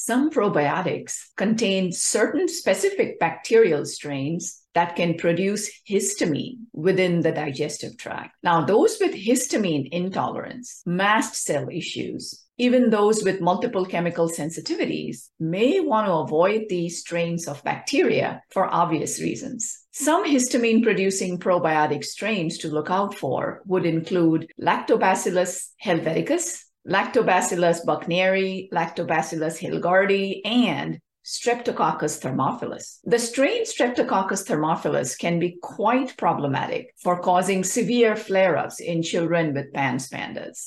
Some probiotics contain certain specific bacterial strains that can produce histamine within the digestive tract. Now, those with histamine intolerance, mast cell issues, even those with multiple chemical sensitivities may want to avoid these strains of bacteria for obvious reasons. Some histamine producing probiotic strains to look out for would include Lactobacillus helveticus, Lactobacillus buchneri, Lactobacillus hilgardii, and Streptococcus thermophilus. The strain Streptococcus thermophilus can be quite problematic for causing severe flare ups in children with PANS PANDAS.